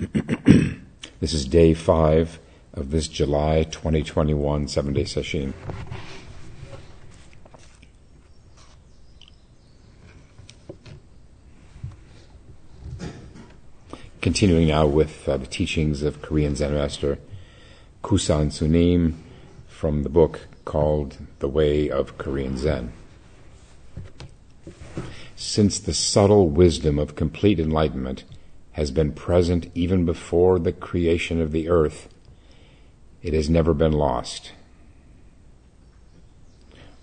this is day five of this July 2021 seven day session. Continuing now with uh, the teachings of Korean Zen Master Kusan Sunim from the book called The Way of Korean Zen. Since the subtle wisdom of complete enlightenment has been present even before the creation of the earth, it has never been lost.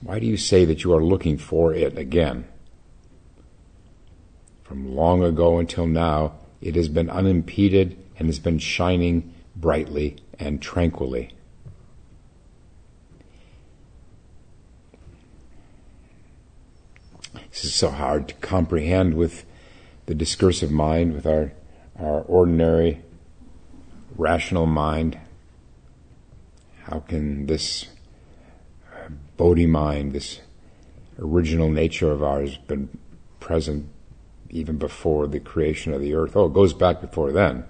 Why do you say that you are looking for it again? From long ago until now, it has been unimpeded and has been shining brightly and tranquilly. This is so hard to comprehend with the discursive mind, with our, our ordinary rational mind. How can this uh, Bodhi mind, this original nature of ours, been present even before the creation of the earth? Oh, it goes back before then,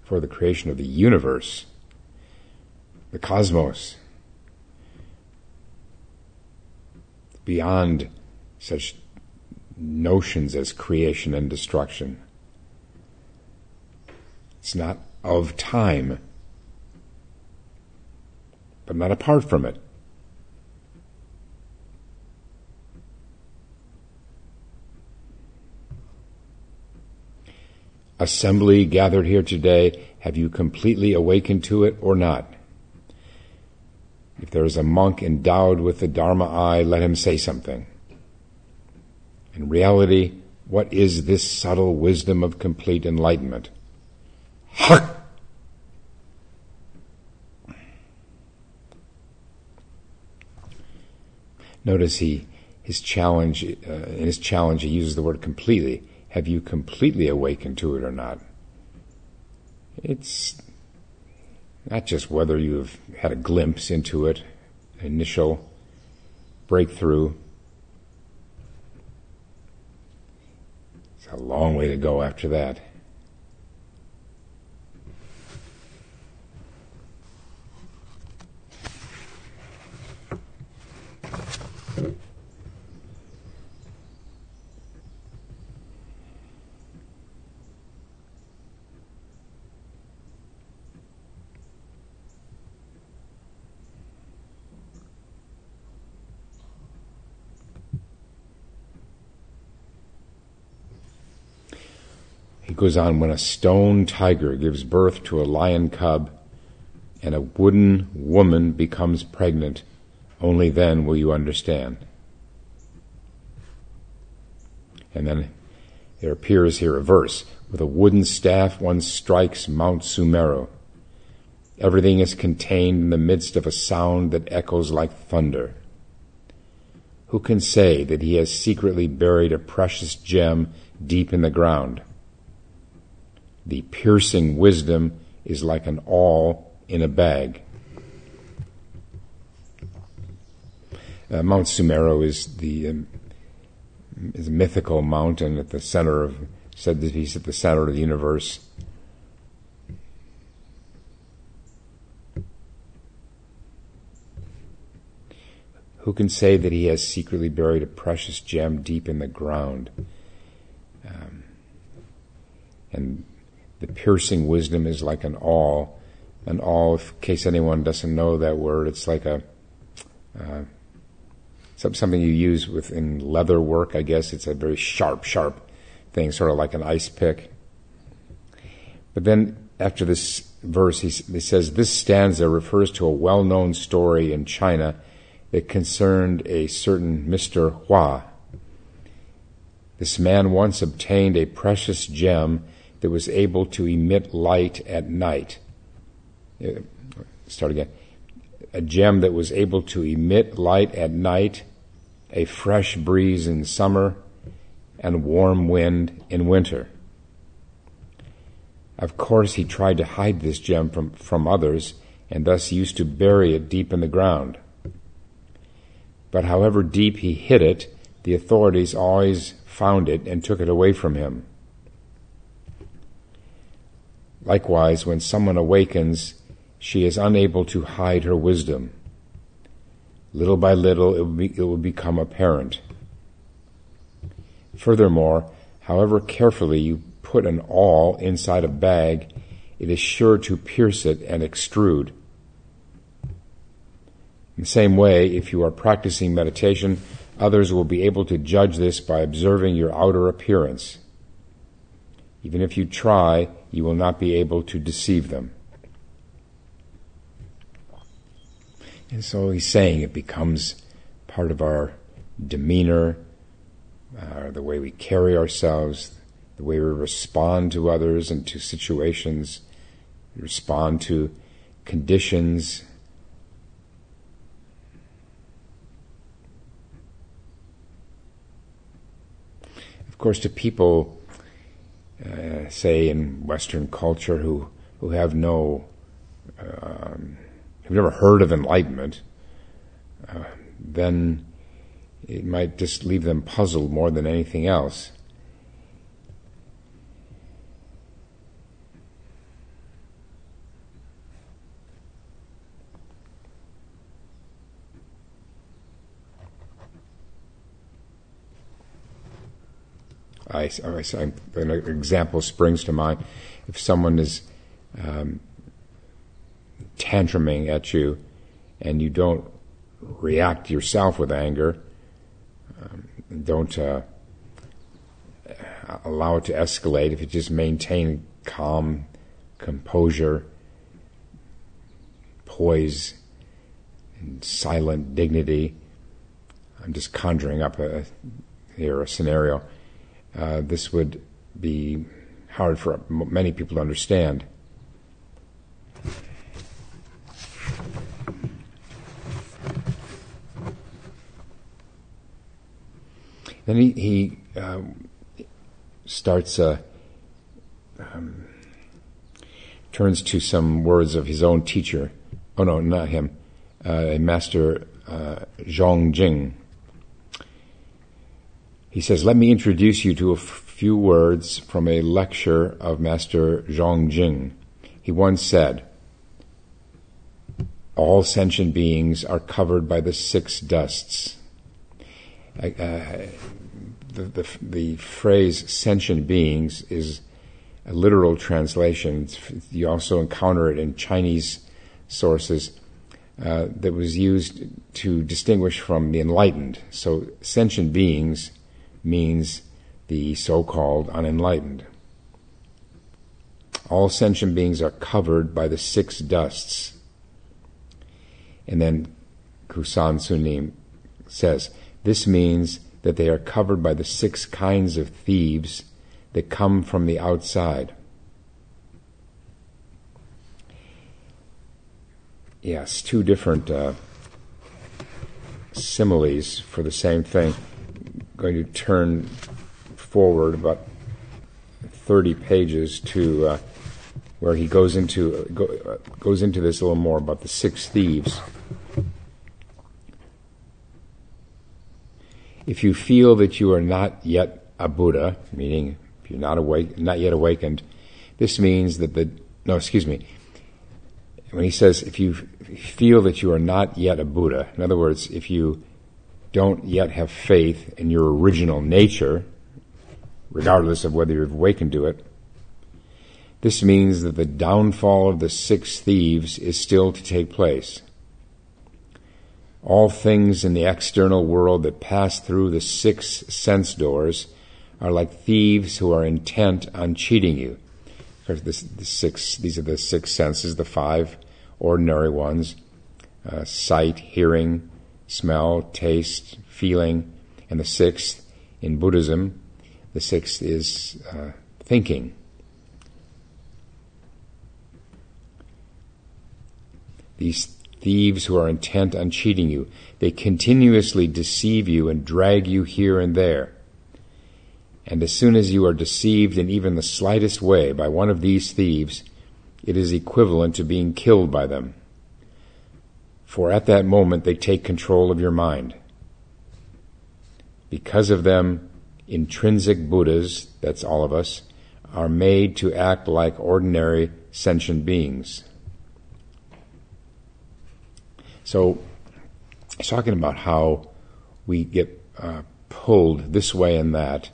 before the creation of the universe the cosmos, beyond such notions as creation and destruction. It's not of time, but not apart from it. Assembly gathered here today, have you completely awakened to it or not? If there is a monk endowed with the Dharma eye, let him say something. In reality, what is this subtle wisdom of complete enlightenment? Hark! Notice he, his challenge, uh, in his challenge, he uses the word completely. Have you completely awakened to it or not? It's not just whether you've had a glimpse into it, initial breakthrough. A long way to go after that. Goes on when a stone tiger gives birth to a lion cub and a wooden woman becomes pregnant, only then will you understand. And then there appears here a verse with a wooden staff one strikes Mount Sumeru. Everything is contained in the midst of a sound that echoes like thunder. Who can say that he has secretly buried a precious gem deep in the ground? The piercing wisdom is like an awl in a bag. Uh, mount Sumeru is the um, is a mythical mountain at the center of said that he's at the center of the universe. Who can say that he has secretly buried a precious gem deep in the ground? Um, and the piercing wisdom is like an awl. An awl, in case anyone doesn't know that word, it's like a uh, something you use within leather work. I guess it's a very sharp, sharp thing, sort of like an ice pick. But then after this verse, he, he says this stanza refers to a well-known story in China that concerned a certain Mr. Hua. This man once obtained a precious gem that was able to emit light at night. Start again. A gem that was able to emit light at night, a fresh breeze in summer, and warm wind in winter. Of course, he tried to hide this gem from, from others and thus used to bury it deep in the ground. But however deep he hid it, the authorities always found it and took it away from him. Likewise, when someone awakens, she is unable to hide her wisdom. Little by little, it will, be, it will become apparent. Furthermore, however carefully you put an awl inside a bag, it is sure to pierce it and extrude. In the same way, if you are practicing meditation, others will be able to judge this by observing your outer appearance. Even if you try, you will not be able to deceive them. And so he's saying it becomes part of our demeanor, uh, the way we carry ourselves, the way we respond to others and to situations, respond to conditions. Of course, to people, uh, say in Western culture, who who have no um, who've never heard of enlightenment, uh, then it might just leave them puzzled more than anything else. I, I, I, an example springs to mind. If someone is um, tantruming at you and you don't react yourself with anger, um, don't uh, allow it to escalate, if you just maintain calm, composure, poise, and silent dignity, I'm just conjuring up a, here a scenario. Uh, this would be hard for many people to understand. Then he, he um, starts, uh, um, turns to some words of his own teacher. Oh no, not him. Uh, Master uh, Zhong Jing. He says, Let me introduce you to a f- few words from a lecture of Master Zhong Jing. He once said, All sentient beings are covered by the six dusts. Uh, the, the, the phrase sentient beings is a literal translation. You also encounter it in Chinese sources uh, that was used to distinguish from the enlightened. So sentient beings means the so-called unenlightened. All sentient beings are covered by the six dusts. And then Kusan Sunim says, this means that they are covered by the six kinds of thieves that come from the outside. Yes, two different uh, similes for the same thing. Going to turn forward about 30 pages to uh, where he goes into go, uh, goes into this a little more about the six thieves. If you feel that you are not yet a Buddha, meaning if you're not awake, not yet awakened, this means that the no, excuse me. When he says if you feel that you are not yet a Buddha, in other words, if you don't yet have faith in your original nature, regardless of whether you've awakened to it, this means that the downfall of the six thieves is still to take place. All things in the external world that pass through the six sense doors are like thieves who are intent on cheating you. Of course, the six, these are the six senses, the five ordinary ones uh, sight, hearing, smell, taste, feeling, and the sixth in Buddhism, the sixth is uh, thinking. These thieves who are intent on cheating you. They continuously deceive you and drag you here and there. And as soon as you are deceived in even the slightest way by one of these thieves, it is equivalent to being killed by them. For at that moment they take control of your mind. Because of them, intrinsic Buddhas, that's all of us, are made to act like ordinary sentient beings. So, he's talking about how we get uh, pulled this way and that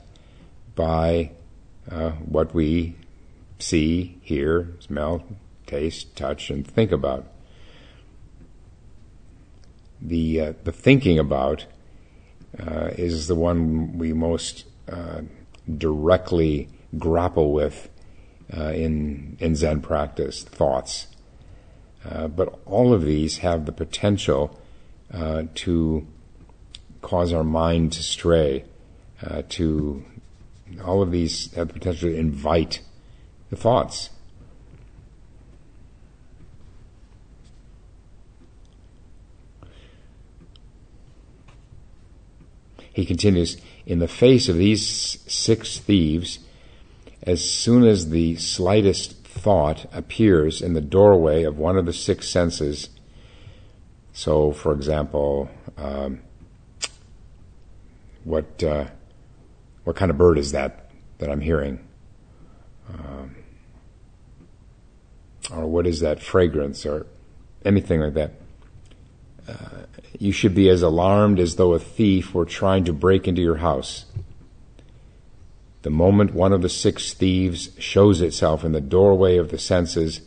by uh, what we see, hear, smell, taste, touch, and think about. The uh, the thinking about uh, is the one we most uh, directly grapple with uh, in in Zen practice. Thoughts, uh, but all of these have the potential uh, to cause our mind to stray. to all of these have the potential to invite the thoughts. He continues, in the face of these six thieves, as soon as the slightest thought appears in the doorway of one of the six senses, so for example, um, what uh, what kind of bird is that that I'm hearing? Um, or what is that fragrance or anything like that? Uh, you should be as alarmed as though a thief were trying to break into your house. The moment one of the six thieves shows itself in the doorway of the senses,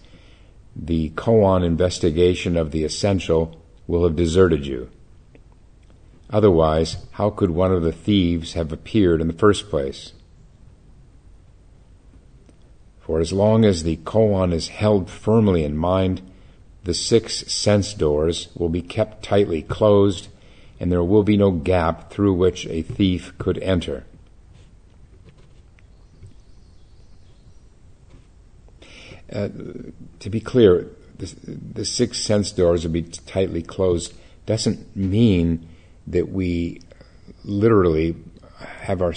the koan investigation of the essential will have deserted you. Otherwise, how could one of the thieves have appeared in the first place? For as long as the koan is held firmly in mind, the six sense doors will be kept tightly closed, and there will be no gap through which a thief could enter. Uh, to be clear, the, the, six sense doors will be tightly closed doesn't mean that we literally have our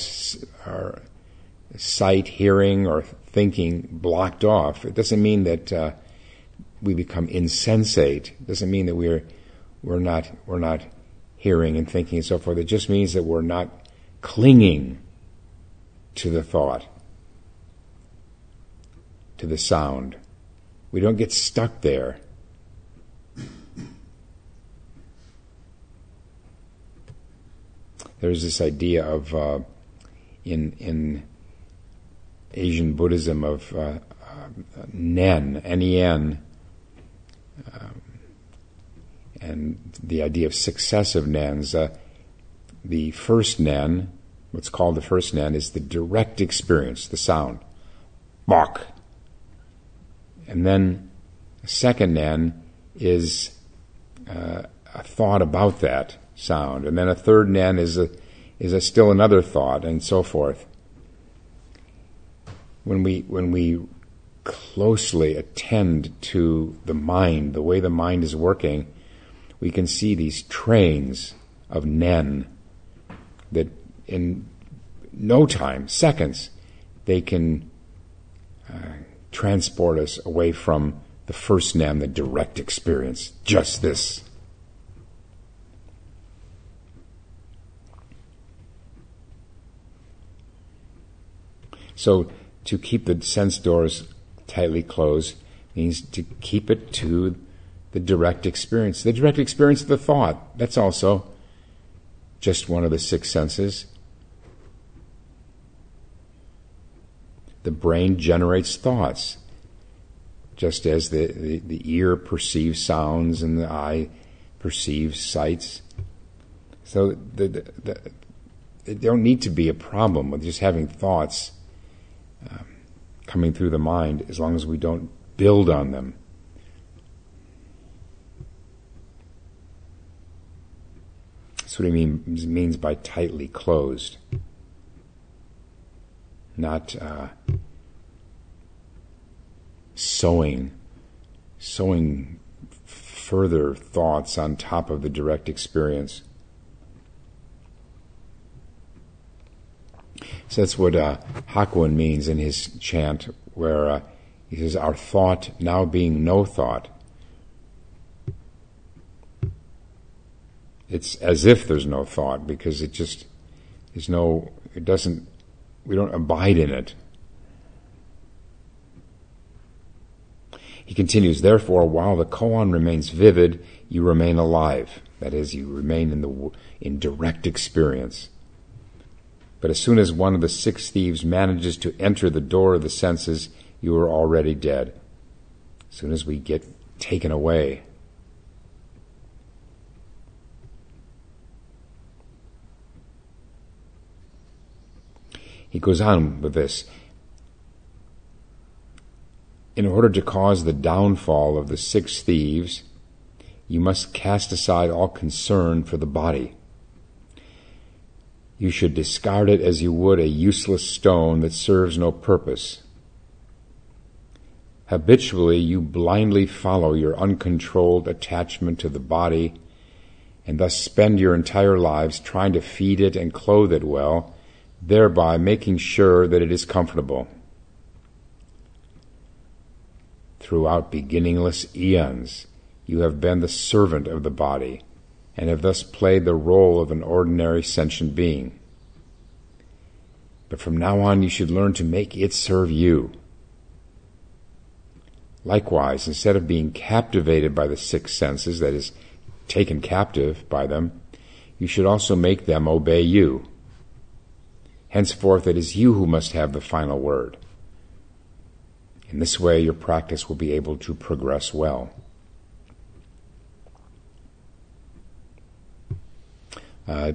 our sight, hearing, or thinking blocked off. It doesn't mean that uh, we become insensate. It doesn't mean that we're we're not we're not hearing and thinking and so forth. It just means that we're not clinging to the thought, to the sound. We don't get stuck there. There's this idea of uh, in in Asian Buddhism of uh, uh, Nen, N-E-N, um, and the idea of successive nens. Uh, the first nen, what's called the first nen, is the direct experience, the sound, bok. And then the second nen is uh, a thought about that sound, and then a third nen is a is a still another thought, and so forth. When we when we closely attend to the mind, the way the mind is working, we can see these trains of nen that in no time, seconds, they can uh, transport us away from the first nen, the direct experience, just this. So to keep the sense doors tightly closed means to keep it to the direct experience. The direct experience of the thought. That's also just one of the six senses. The brain generates thoughts, just as the, the, the ear perceives sounds and the eye perceives sights. So the, the, the, there don't need to be a problem with just having thoughts. Um, coming through the mind as long as we don't build on them. That's what he mean, means by tightly closed. Not uh, sowing, sowing further thoughts on top of the direct experience. So that's what uh, Hakuin means in his chant, where uh, he says, Our thought now being no thought. It's as if there's no thought because it just is no, it doesn't, we don't abide in it. He continues, therefore, while the koan remains vivid, you remain alive. That is, you remain in the in direct experience. But as soon as one of the six thieves manages to enter the door of the senses, you are already dead. As soon as we get taken away, he goes on with this in order to cause the downfall of the six thieves, you must cast aside all concern for the body. You should discard it as you would a useless stone that serves no purpose. Habitually, you blindly follow your uncontrolled attachment to the body and thus spend your entire lives trying to feed it and clothe it well, thereby making sure that it is comfortable throughout beginningless eons, you have been the servant of the body and have thus played the role of an ordinary sentient being. But from now on, you should learn to make it serve you. Likewise, instead of being captivated by the six senses, that is, taken captive by them, you should also make them obey you. Henceforth, it is you who must have the final word. In this way, your practice will be able to progress well. Uh,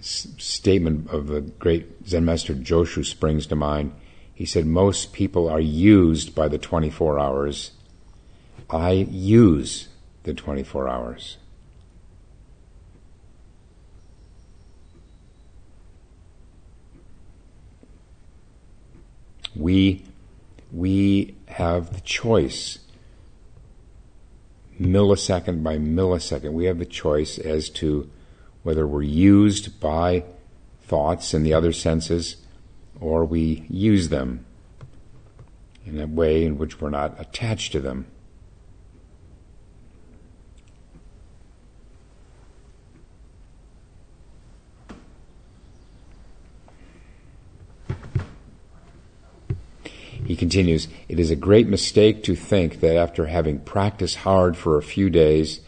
statement of the great Zen master Joshu springs to mind. He said, Most people are used by the 24 hours. I use the 24 hours. We we have the choice, millisecond by millisecond, we have the choice as to whether we're used by thoughts and the other senses or we use them in a way in which we're not attached to them. He continues, It is a great mistake to think that after having practiced hard for a few days,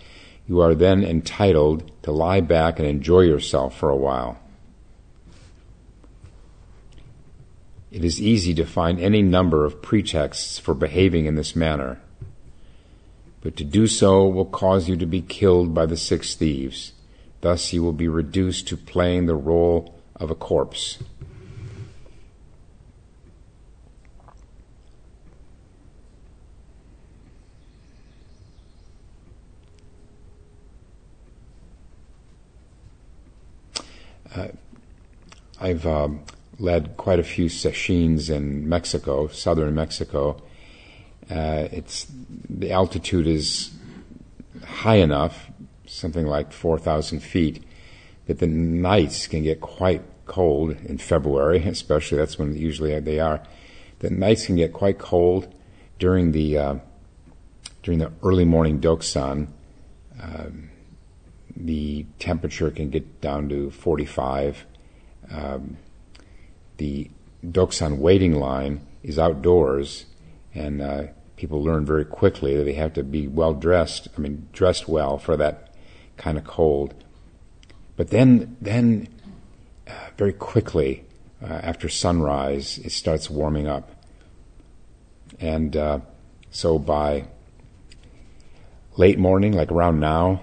you are then entitled to lie back and enjoy yourself for a while. It is easy to find any number of pretexts for behaving in this manner, but to do so will cause you to be killed by the six thieves. Thus, you will be reduced to playing the role of a corpse. I've um, led quite a few sesshins in Mexico, southern Mexico. Uh, it's the altitude is high enough, something like four thousand feet, that the nights can get quite cold in February, especially that's when usually they are. The nights can get quite cold during the uh, during the early morning dokusan. Um, the temperature can get down to 45. Um, the Dokusan waiting line is outdoors, and uh, people learn very quickly that they have to be well dressed. I mean, dressed well for that kind of cold. But then, then uh, very quickly uh, after sunrise, it starts warming up, and uh, so by late morning, like around now,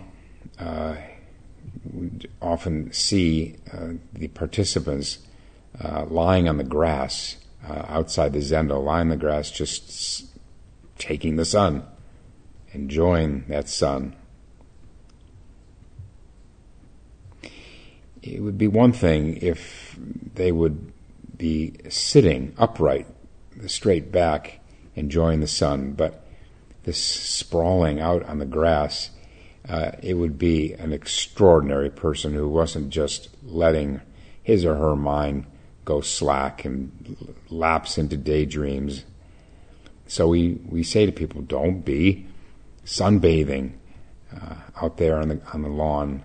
we often see uh, the participants uh, lying on the grass uh, outside the zendo, lying on the grass, just taking the sun, enjoying that sun. It would be one thing if they would be sitting upright, straight back, enjoying the sun, but this sprawling out on the grass uh, it would be an extraordinary person who wasn't just letting his or her mind go slack and lapse into daydreams. So we, we say to people, don't be sunbathing uh, out there on the, on the lawn.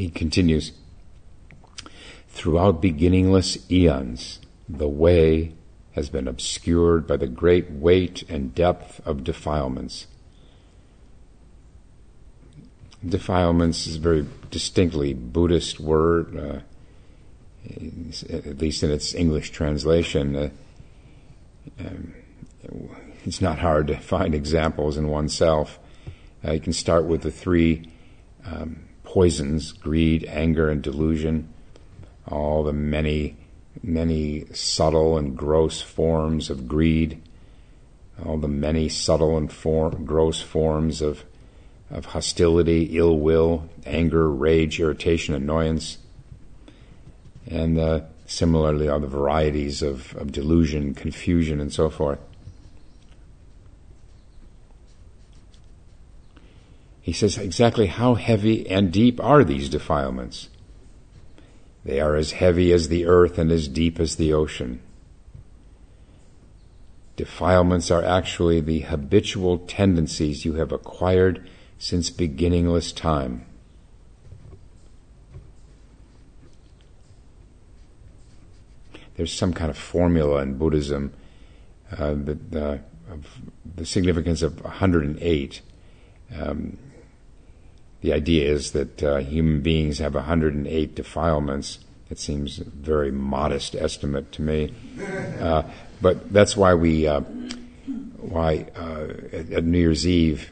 He continues Throughout beginningless eons, the way has been obscured by the great weight and depth of defilements. Defilements is a very distinctly Buddhist word, uh, at least in its English translation. Uh, um, it's not hard to find examples in oneself. Uh, you can start with the three um, poisons greed, anger, and delusion, all the many, many subtle and gross forms of greed, all the many subtle and gross forms of, of hostility, ill will, anger, rage, irritation, annoyance, and uh, similarly all the varieties of, of delusion, confusion, and so forth. He says, exactly how heavy and deep are these defilements? They are as heavy as the earth and as deep as the ocean. Defilements are actually the habitual tendencies you have acquired since beginningless time. There's some kind of formula in Buddhism uh, uh, of the significance of 108. Um, the idea is that uh, human beings have 108 defilements. It seems a very modest estimate to me, uh, but that's why we, uh, why uh, at, at, New Year's Eve,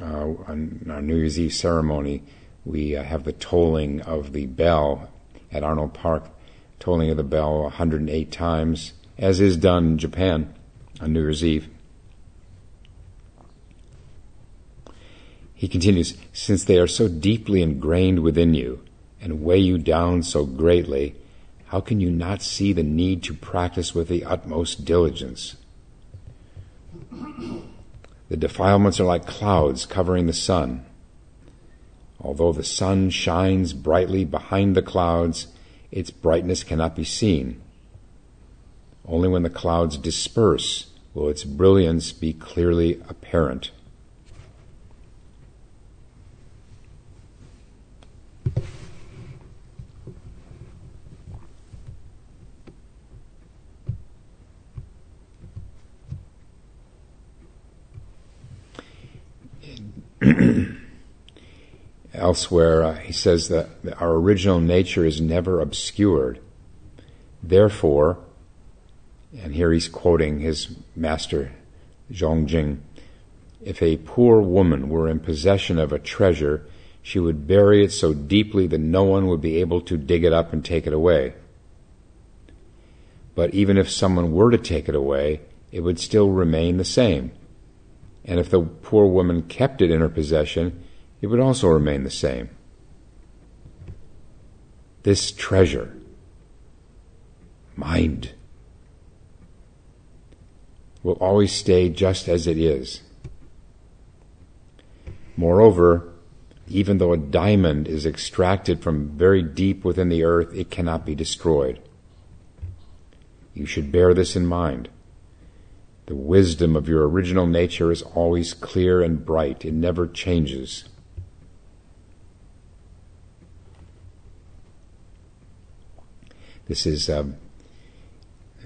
uh, on our New Year's Eve ceremony, we uh, have the tolling of the bell at Arnold Park, tolling of the bell 108 times, as is done in Japan on New Year's Eve. He continues, since they are so deeply ingrained within you and weigh you down so greatly, how can you not see the need to practice with the utmost diligence? The defilements are like clouds covering the sun. Although the sun shines brightly behind the clouds, its brightness cannot be seen. Only when the clouds disperse will its brilliance be clearly apparent. Elsewhere, uh, he says that our original nature is never obscured. Therefore, and here he's quoting his master, Zhongjing, if a poor woman were in possession of a treasure, she would bury it so deeply that no one would be able to dig it up and take it away. But even if someone were to take it away, it would still remain the same and if the poor woman kept it in her possession, it would also remain the same. This treasure, mind, will always stay just as it is. Moreover, even though a diamond is extracted from very deep within the earth, it cannot be destroyed. You should bear this in mind. The wisdom of your original nature is always clear and bright, it never changes. This is um,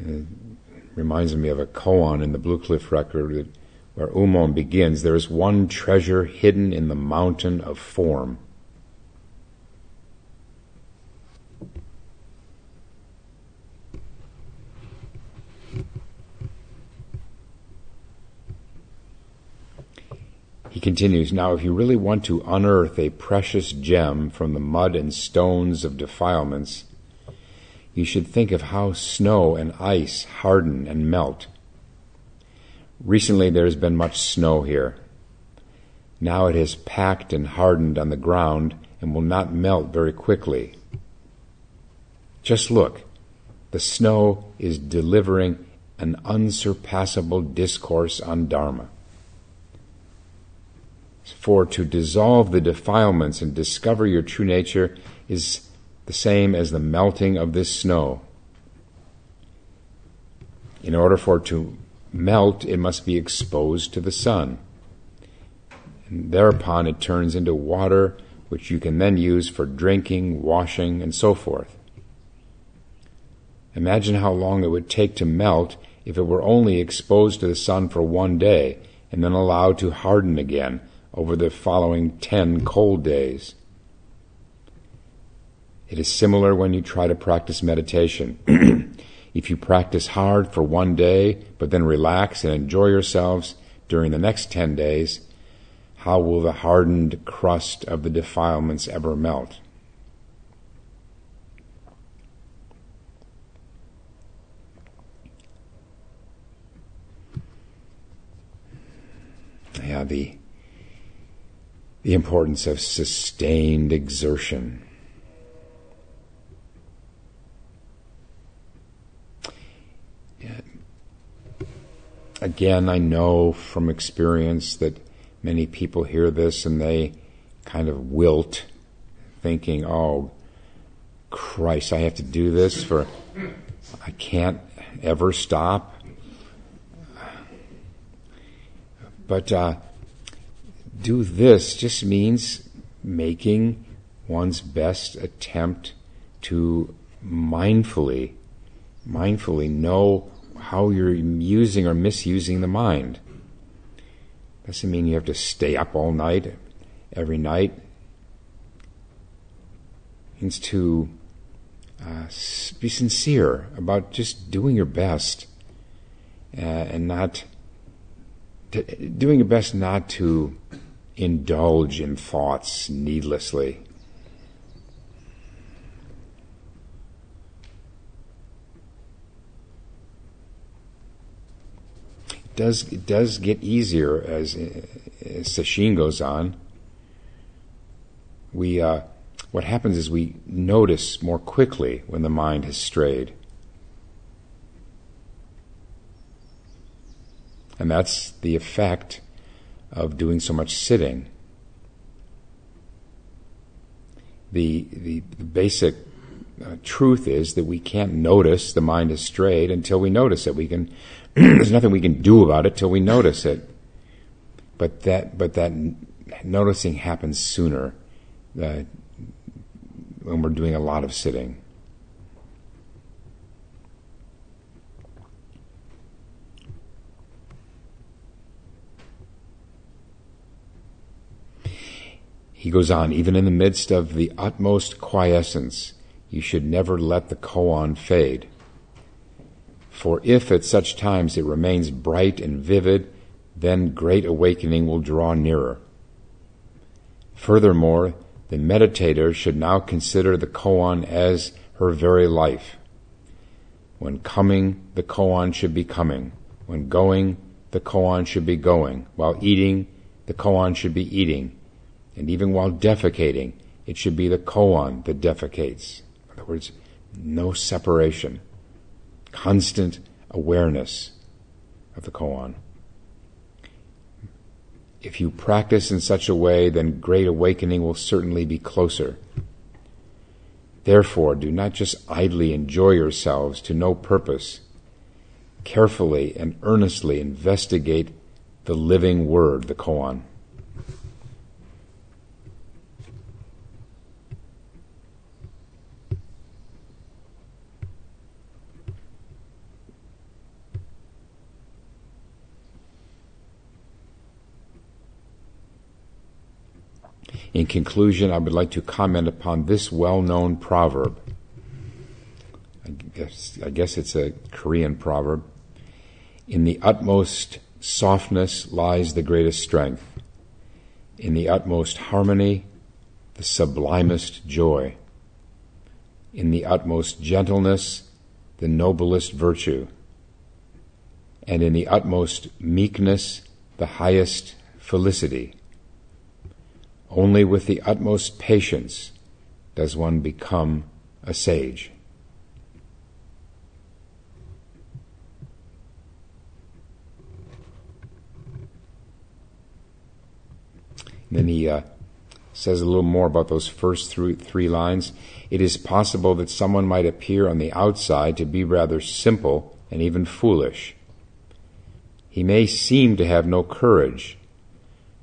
uh, reminds me of a koan in the Blue Cliff record where Umon begins. There is one treasure hidden in the mountain of form. He continues, Now, if you really want to unearth a precious gem from the mud and stones of defilements, you should think of how snow and ice harden and melt. Recently, there has been much snow here. Now it has packed and hardened on the ground and will not melt very quickly. Just look. The snow is delivering an unsurpassable discourse on Dharma. For to dissolve the defilements and discover your true nature is the same as the melting of this snow. In order for it to melt, it must be exposed to the sun. And thereupon it turns into water which you can then use for drinking, washing, and so forth. Imagine how long it would take to melt if it were only exposed to the sun for one day and then allowed to harden again over the following ten cold days. It is similar when you try to practice meditation. if you practice hard for one day, but then relax and enjoy yourselves during the next ten days, how will the hardened crust of the defilements ever melt? Yeah, the the importance of sustained exertion. Again, I know from experience that many people hear this and they kind of wilt, thinking, oh, Christ, I have to do this for, I can't ever stop. But uh, do this just means making one's best attempt to mindfully, mindfully know how you're using or misusing the mind. Doesn't mean you have to stay up all night, every night. It means to uh, be sincere about just doing your best uh, and not doing your best not to indulge in thoughts needlessly. It does it does get easier as, as sesshin goes on. We uh, what happens is we notice more quickly when the mind has strayed. And that's the effect of doing so much sitting. The, the, the basic uh, truth is that we can't notice the mind is strayed until we notice it. We can, there's nothing we can do about it till we notice it. But that, but that noticing happens sooner uh, when we're doing a lot of sitting. He goes on, even in the midst of the utmost quiescence, you should never let the koan fade. For if at such times it remains bright and vivid, then great awakening will draw nearer. Furthermore, the meditator should now consider the koan as her very life. When coming, the koan should be coming. When going, the koan should be going. While eating, the koan should be eating and even while defecating, it should be the koan that defecates. In other words, no separation, constant awareness of the koan. If you practice in such a way, then great awakening will certainly be closer. Therefore, do not just idly enjoy yourselves to no purpose. Carefully and earnestly investigate the living word, the koan. In conclusion, I would like to comment upon this well known proverb. I guess, I guess it's a Korean proverb. In the utmost softness lies the greatest strength. In the utmost harmony, the sublimest joy. In the utmost gentleness, the noblest virtue. And in the utmost meekness, the highest felicity. Only with the utmost patience does one become a sage. Then he uh, says a little more about those first three lines. It is possible that someone might appear on the outside to be rather simple and even foolish. He may seem to have no courage,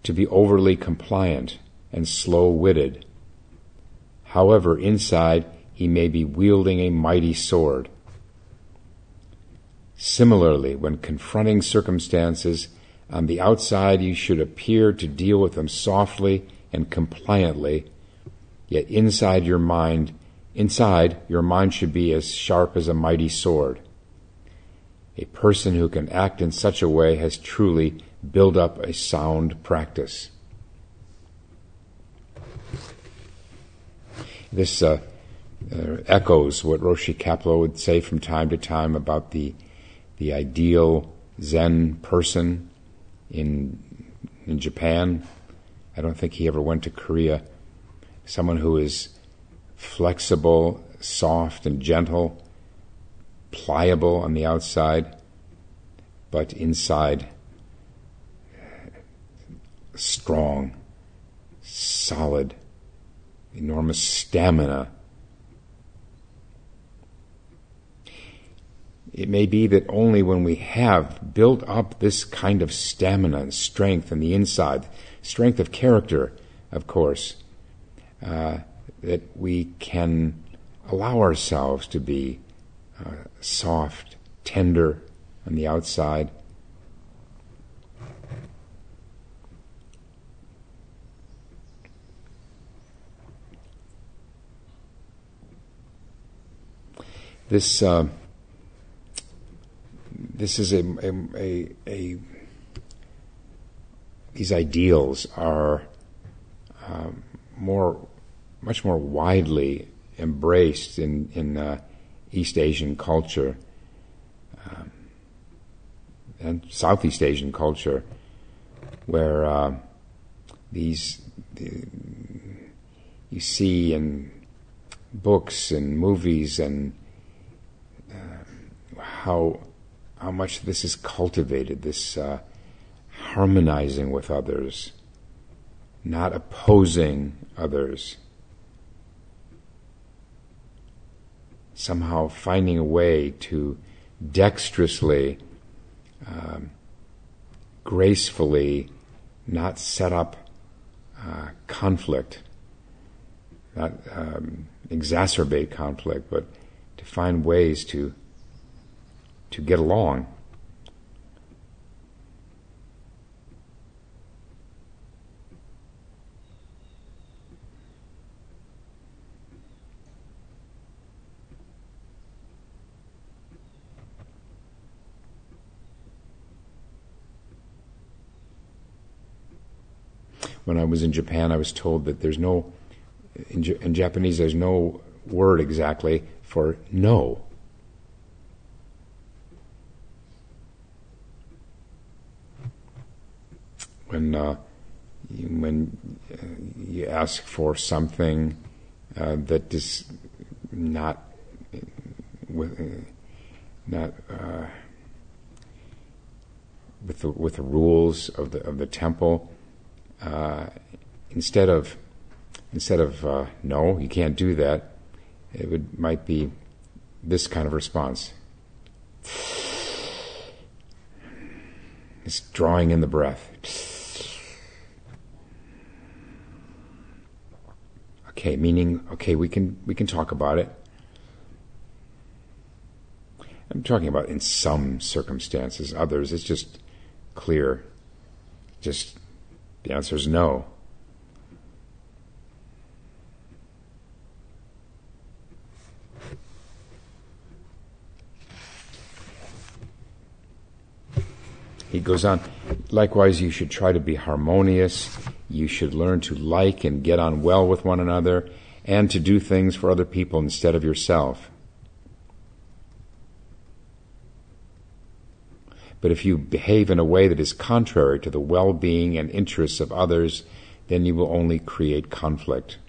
to be overly compliant, and slow witted, However, inside he may be wielding a mighty sword. Similarly, when confronting circumstances, on the outside you should appear to deal with them softly and compliantly, yet inside your mind, inside your mind should be as sharp as a mighty sword. A person who can act in such a way has truly built up a sound practice. This uh, uh, echoes what Roshi Kapleau would say from time to time about the the ideal Zen person in in Japan. I don't think he ever went to Korea. Someone who is flexible, soft, and gentle, pliable on the outside, but inside strong, solid, enormous stamina. It may be that only when we have built up this kind of stamina and strength in the inside, strength of character, of course, uh, that we can allow ourselves to be uh, soft, tender on the outside. This uh, this is a, a, a, a, these ideals are um, more much more widely embraced in in uh, East Asian culture um, and Southeast Asian culture, where uh, these the, you see in books and movies and how how much this is cultivated, this uh, harmonizing with others, not opposing others. somehow finding a way to dexterously, um, gracefully, not set up uh, conflict, not um, exacerbate conflict, but to find ways to to get along. when I was in Japan, I was told that there's no, in, in Japanese, there's no word exactly for no. When uh, you, when uh, you ask for something uh, that is not with uh, not uh, with the with the rules of the of the temple, uh, instead of instead of uh, no, you can't do that, it would might be this kind of response. It's drawing in the breath. Okay, meaning okay, we can we can talk about it. I'm talking about in some circumstances, others it's just clear. Just the answer is no. He goes on, likewise, you should try to be harmonious. You should learn to like and get on well with one another and to do things for other people instead of yourself. But if you behave in a way that is contrary to the well being and interests of others, then you will only create conflict.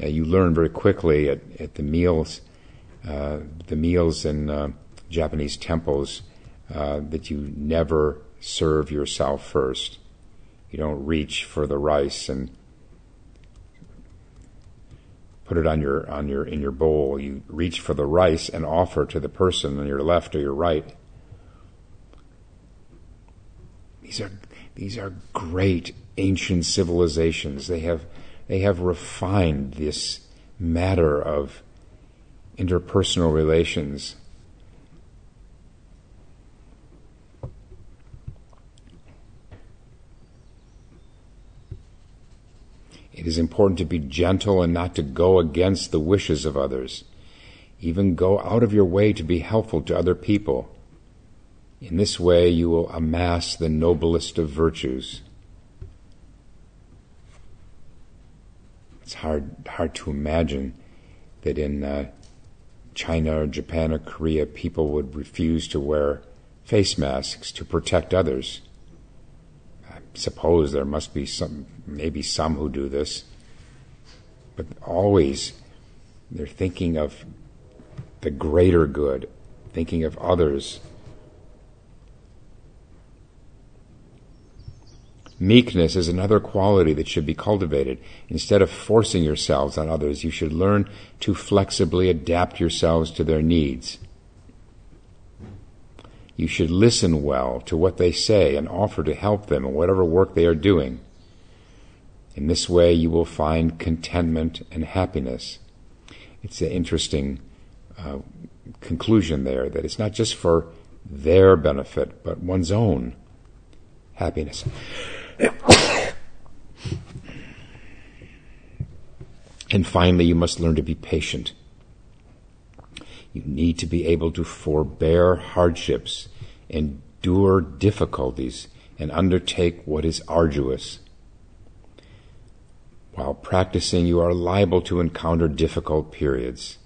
Uh, you learn very quickly at, at the meals, uh, the meals in uh, Japanese temples, uh, that you never serve yourself first. You don't reach for the rice and put it on your on your in your bowl. You reach for the rice and offer to the person on your left or your right. These are these are great ancient civilizations. They have they have refined this matter of interpersonal relations. It is important to be gentle and not to go against the wishes of others. Even go out of your way to be helpful to other people. In this way, you will amass the noblest of virtues. It's hard, hard to imagine that in uh, China or Japan or Korea, people would refuse to wear face masks to protect others. Suppose there must be some, maybe some who do this, but always they're thinking of the greater good, thinking of others. Meekness is another quality that should be cultivated. Instead of forcing yourselves on others, you should learn to flexibly adapt yourselves to their needs. You should listen well to what they say and offer to help them in whatever work they are doing. In this way, you will find contentment and happiness. It's an interesting uh, conclusion there that it's not just for their benefit, but one's own happiness. and finally, you must learn to be patient. You need to be able to forbear hardships, endure difficulties, and undertake what is arduous. While practicing, you are liable to encounter difficult periods.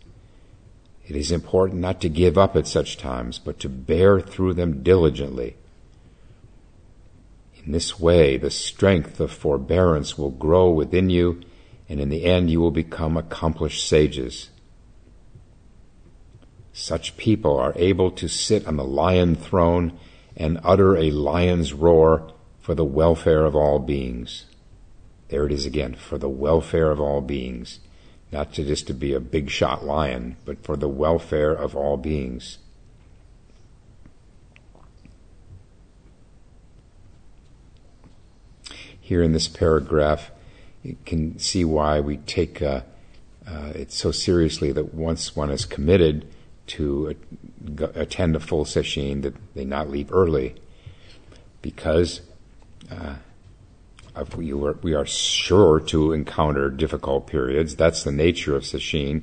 It is important not to give up at such times, but to bear through them diligently. In this way, the strength of forbearance will grow within you, and in the end, you will become accomplished sages. Such people are able to sit on the lion throne and utter a lion's roar for the welfare of all beings. There it is again, for the welfare of all beings not to just to be a big shot lion, but for the welfare of all beings. Here in this paragraph, you can see why we take uh, uh, it so seriously that once one is committed to attend a full sesshin, that they not leave early, because uh, we are, we are sure to encounter difficult periods. That's the nature of sesshin.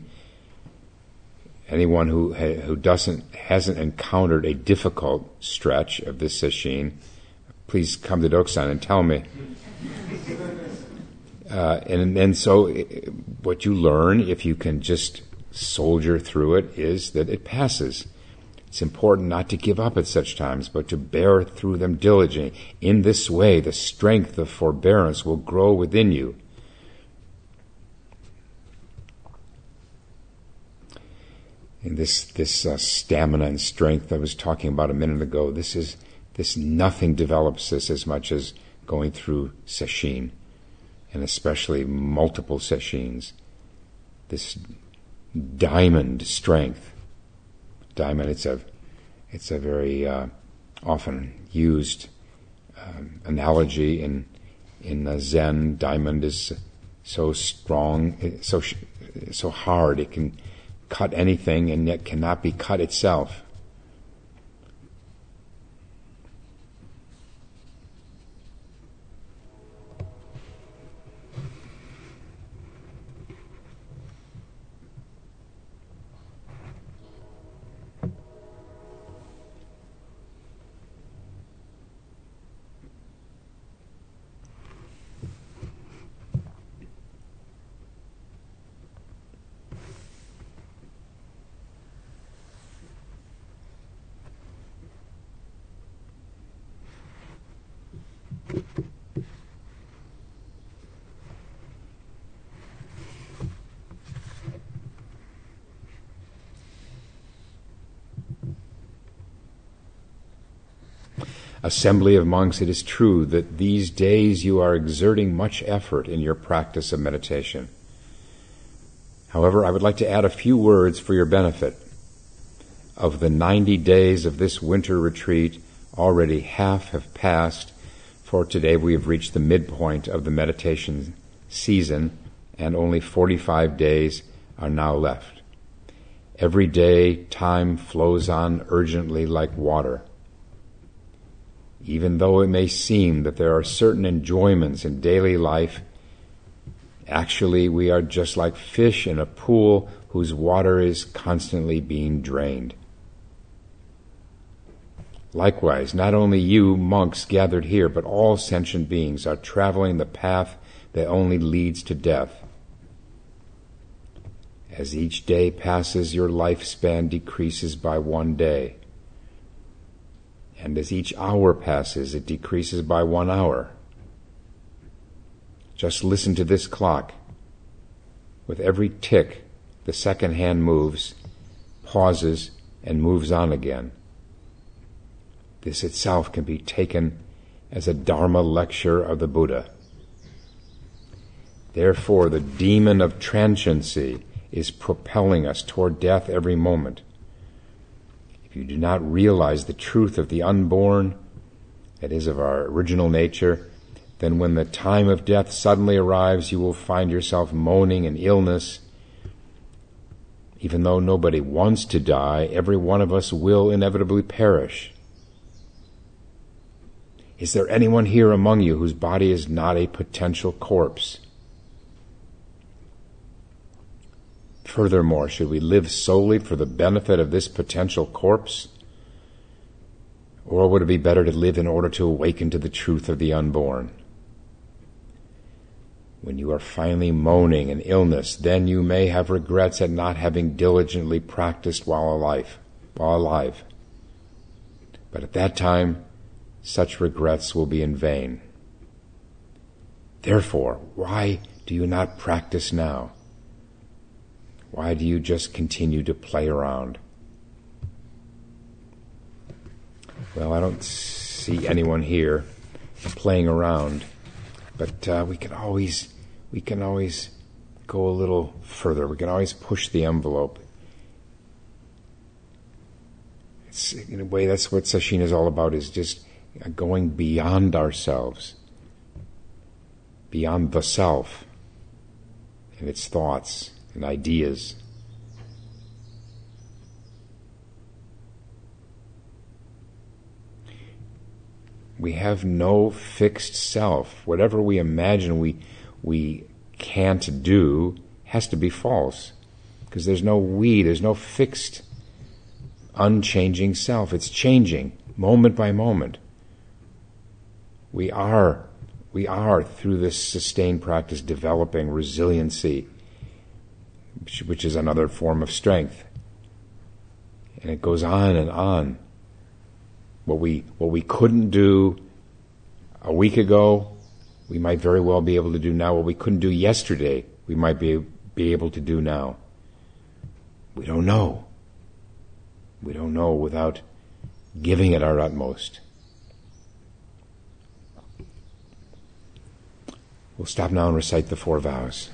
Anyone who who doesn't hasn't encountered a difficult stretch of this sesshin, please come to Dokusan and tell me. Uh, and and so, uh, what you learn if you can just soldier through it is that it passes. It's important not to give up at such times, but to bear through them diligently. In this way, the strength of forbearance will grow within you. And this this uh, stamina and strength I was talking about a minute ago, this is this nothing develops this as much as going through sesshin, and especially multiple sesshins. This diamond strength diamond. It's a it's a very uh, often used um, analogy in in the Zen. Diamond is so strong, so so hard. It can cut anything, and yet cannot be cut itself. Assembly of monks, it is true that these days you are exerting much effort in your practice of meditation. However, I would like to add a few words for your benefit. Of the 90 days of this winter retreat, already half have passed, for today we have reached the midpoint of the meditation season, and only 45 days are now left. Every day, time flows on urgently like water. Even though it may seem that there are certain enjoyments in daily life, actually we are just like fish in a pool whose water is constantly being drained. Likewise, not only you, monks gathered here, but all sentient beings are traveling the path that only leads to death. As each day passes, your lifespan decreases by one day. And as each hour passes, it decreases by one hour. Just listen to this clock. With every tick, the second hand moves, pauses, and moves on again. This itself can be taken as a Dharma lecture of the Buddha. Therefore, the demon of transiency is propelling us toward death every moment. If you do not realize the truth of the unborn, that is, of our original nature, then when the time of death suddenly arrives, you will find yourself moaning in illness. Even though nobody wants to die, every one of us will inevitably perish. Is there anyone here among you whose body is not a potential corpse? Furthermore, should we live solely for the benefit of this potential corpse? Or would it be better to live in order to awaken to the truth of the unborn? When you are finally moaning in illness, then you may have regrets at not having diligently practiced while alive, while alive. But at that time, such regrets will be in vain. Therefore, why do you not practice now? Why do you just continue to play around? Well, I don't see anyone here playing around, but uh, we can always we can always go a little further. We can always push the envelope. It's, in a way, that's what sesshin is all about: is just going beyond ourselves, beyond the self and its thoughts and ideas. We have no fixed self. Whatever we imagine we, we can't do has to be false. Because there's no we, there's no fixed, unchanging self. It's changing moment by moment. We are, we are, through this sustained practice, developing resiliency which is another form of strength. And it goes on and on. What we, what we couldn't do a week ago, we might very well be able to do now. What we couldn't do yesterday, we might be, be able to do now. We don't know. We don't know without giving it our utmost. We'll stop now and recite the four vows.